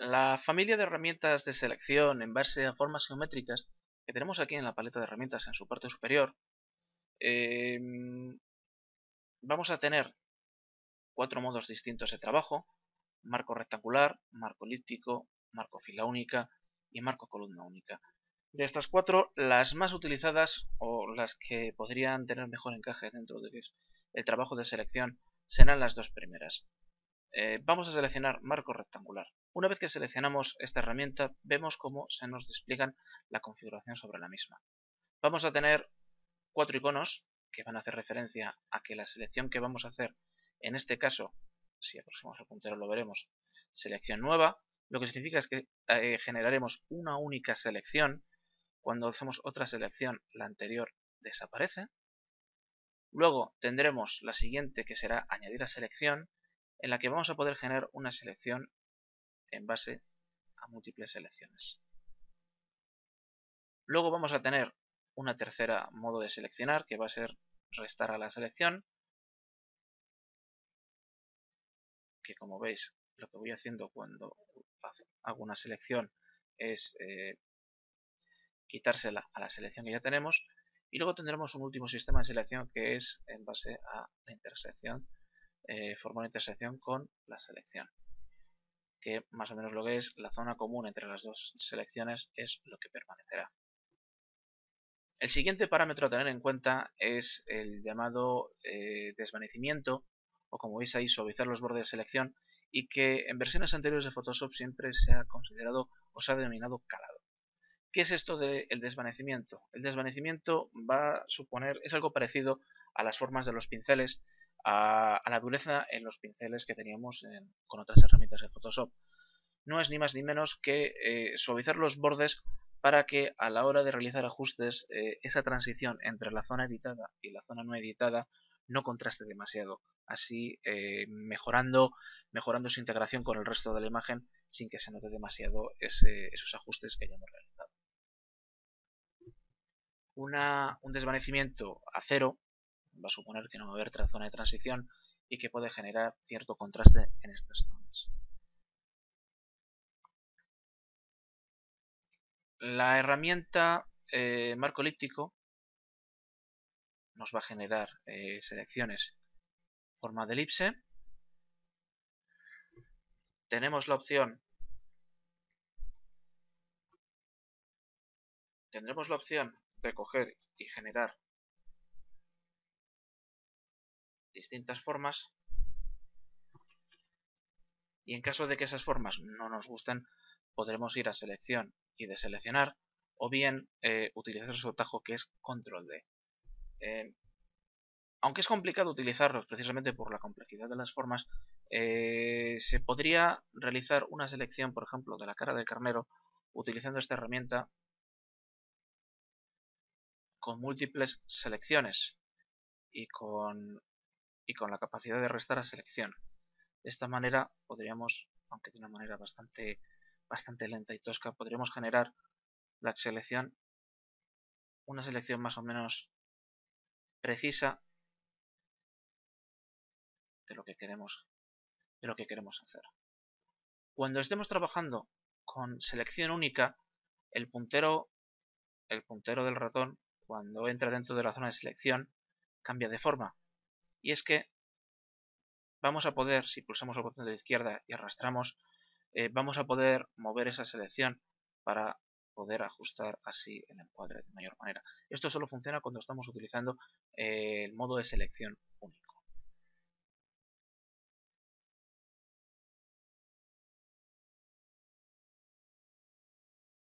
La familia de herramientas de selección en base a formas geométricas que tenemos aquí en la paleta de herramientas en su parte superior, em, vamos a tener cuatro modos distintos de trabajo, marco rectangular, marco elíptico, marco fila única y marco columna única. De estas cuatro, las más utilizadas o las que podrían tener mejor encaje dentro del trabajo de selección serán las dos primeras. Eh, vamos a seleccionar marco rectangular. Una vez que seleccionamos esta herramienta, vemos cómo se nos despliegan la configuración sobre la misma. Vamos a tener cuatro iconos que van a hacer referencia a que la selección que vamos a hacer, en este caso, si aproximamos el puntero lo veremos, selección nueva, lo que significa es que eh, generaremos una única selección. Cuando hacemos otra selección, la anterior desaparece. Luego tendremos la siguiente que será añadir a selección en la que vamos a poder generar una selección en base a múltiples selecciones. Luego vamos a tener una tercera modo de seleccionar que va a ser restar a la selección que como veis lo que voy haciendo cuando hago una selección es eh, quitársela a la selección que ya tenemos y luego tendremos un último sistema de selección que es en base a la intersección eh, formar intersección con la selección que más o menos lo que es la zona común entre las dos selecciones es lo que permanecerá. El siguiente parámetro a tener en cuenta es el llamado eh, desvanecimiento o como veis ahí suavizar los bordes de selección y que en versiones anteriores de Photoshop siempre se ha considerado o se ha denominado calado. ¿Qué es esto del desvanecimiento? El desvanecimiento va a suponer, es algo parecido a las formas de los pinceles a, la dureza en los pinceles que teníamos con otras herramientas de Photoshop. No es ni más ni menos que eh, suavizar los bordes para que a la hora de realizar ajustes eh, esa transición entre la zona editada y la zona no editada no contraste demasiado, así eh, mejorando, mejorando su integración con el resto de la imagen sin que se note demasiado esos ajustes que hayamos realizado. un desvanecimiento a cero va a suponer que no va a haber zona de transición y que puede generar cierto contraste en estas zonas. La herramienta eh, marco elíptico nos va a generar eh, selecciones forma de elipse. Tenemos la opción tendremos la opción de coger y generar distintas formas y en caso de que esas formas no nos gusten podremos ir a selección y deseleccionar o bien eh, utilizar su atajo que es control D. Eh, aunque es complicado utilizarlos precisamente por la complejidad de las formas, eh, se podría realizar una selección, por ejemplo, de la cara del carnero utilizando esta herramienta con múltiples selecciones y con y con la capacidad de restar a selección. De esta manera podríamos, aunque de una manera bastante, bastante lenta y tosca, podríamos generar la selección, una selección más o menos precisa de lo que queremos, de lo que queremos hacer. Cuando estemos trabajando con selección única, el puntero, el puntero del ratón, cuando entra dentro de la zona de selección, cambia de forma y es que vamos a poder, si pulsamos el botón de la izquierda y arrastramos, eh, vamos a poder mover esa selección para poder ajustar así el encuadre de mayor manera. Esto solo funciona cuando estamos utilizando eh, el modo de selección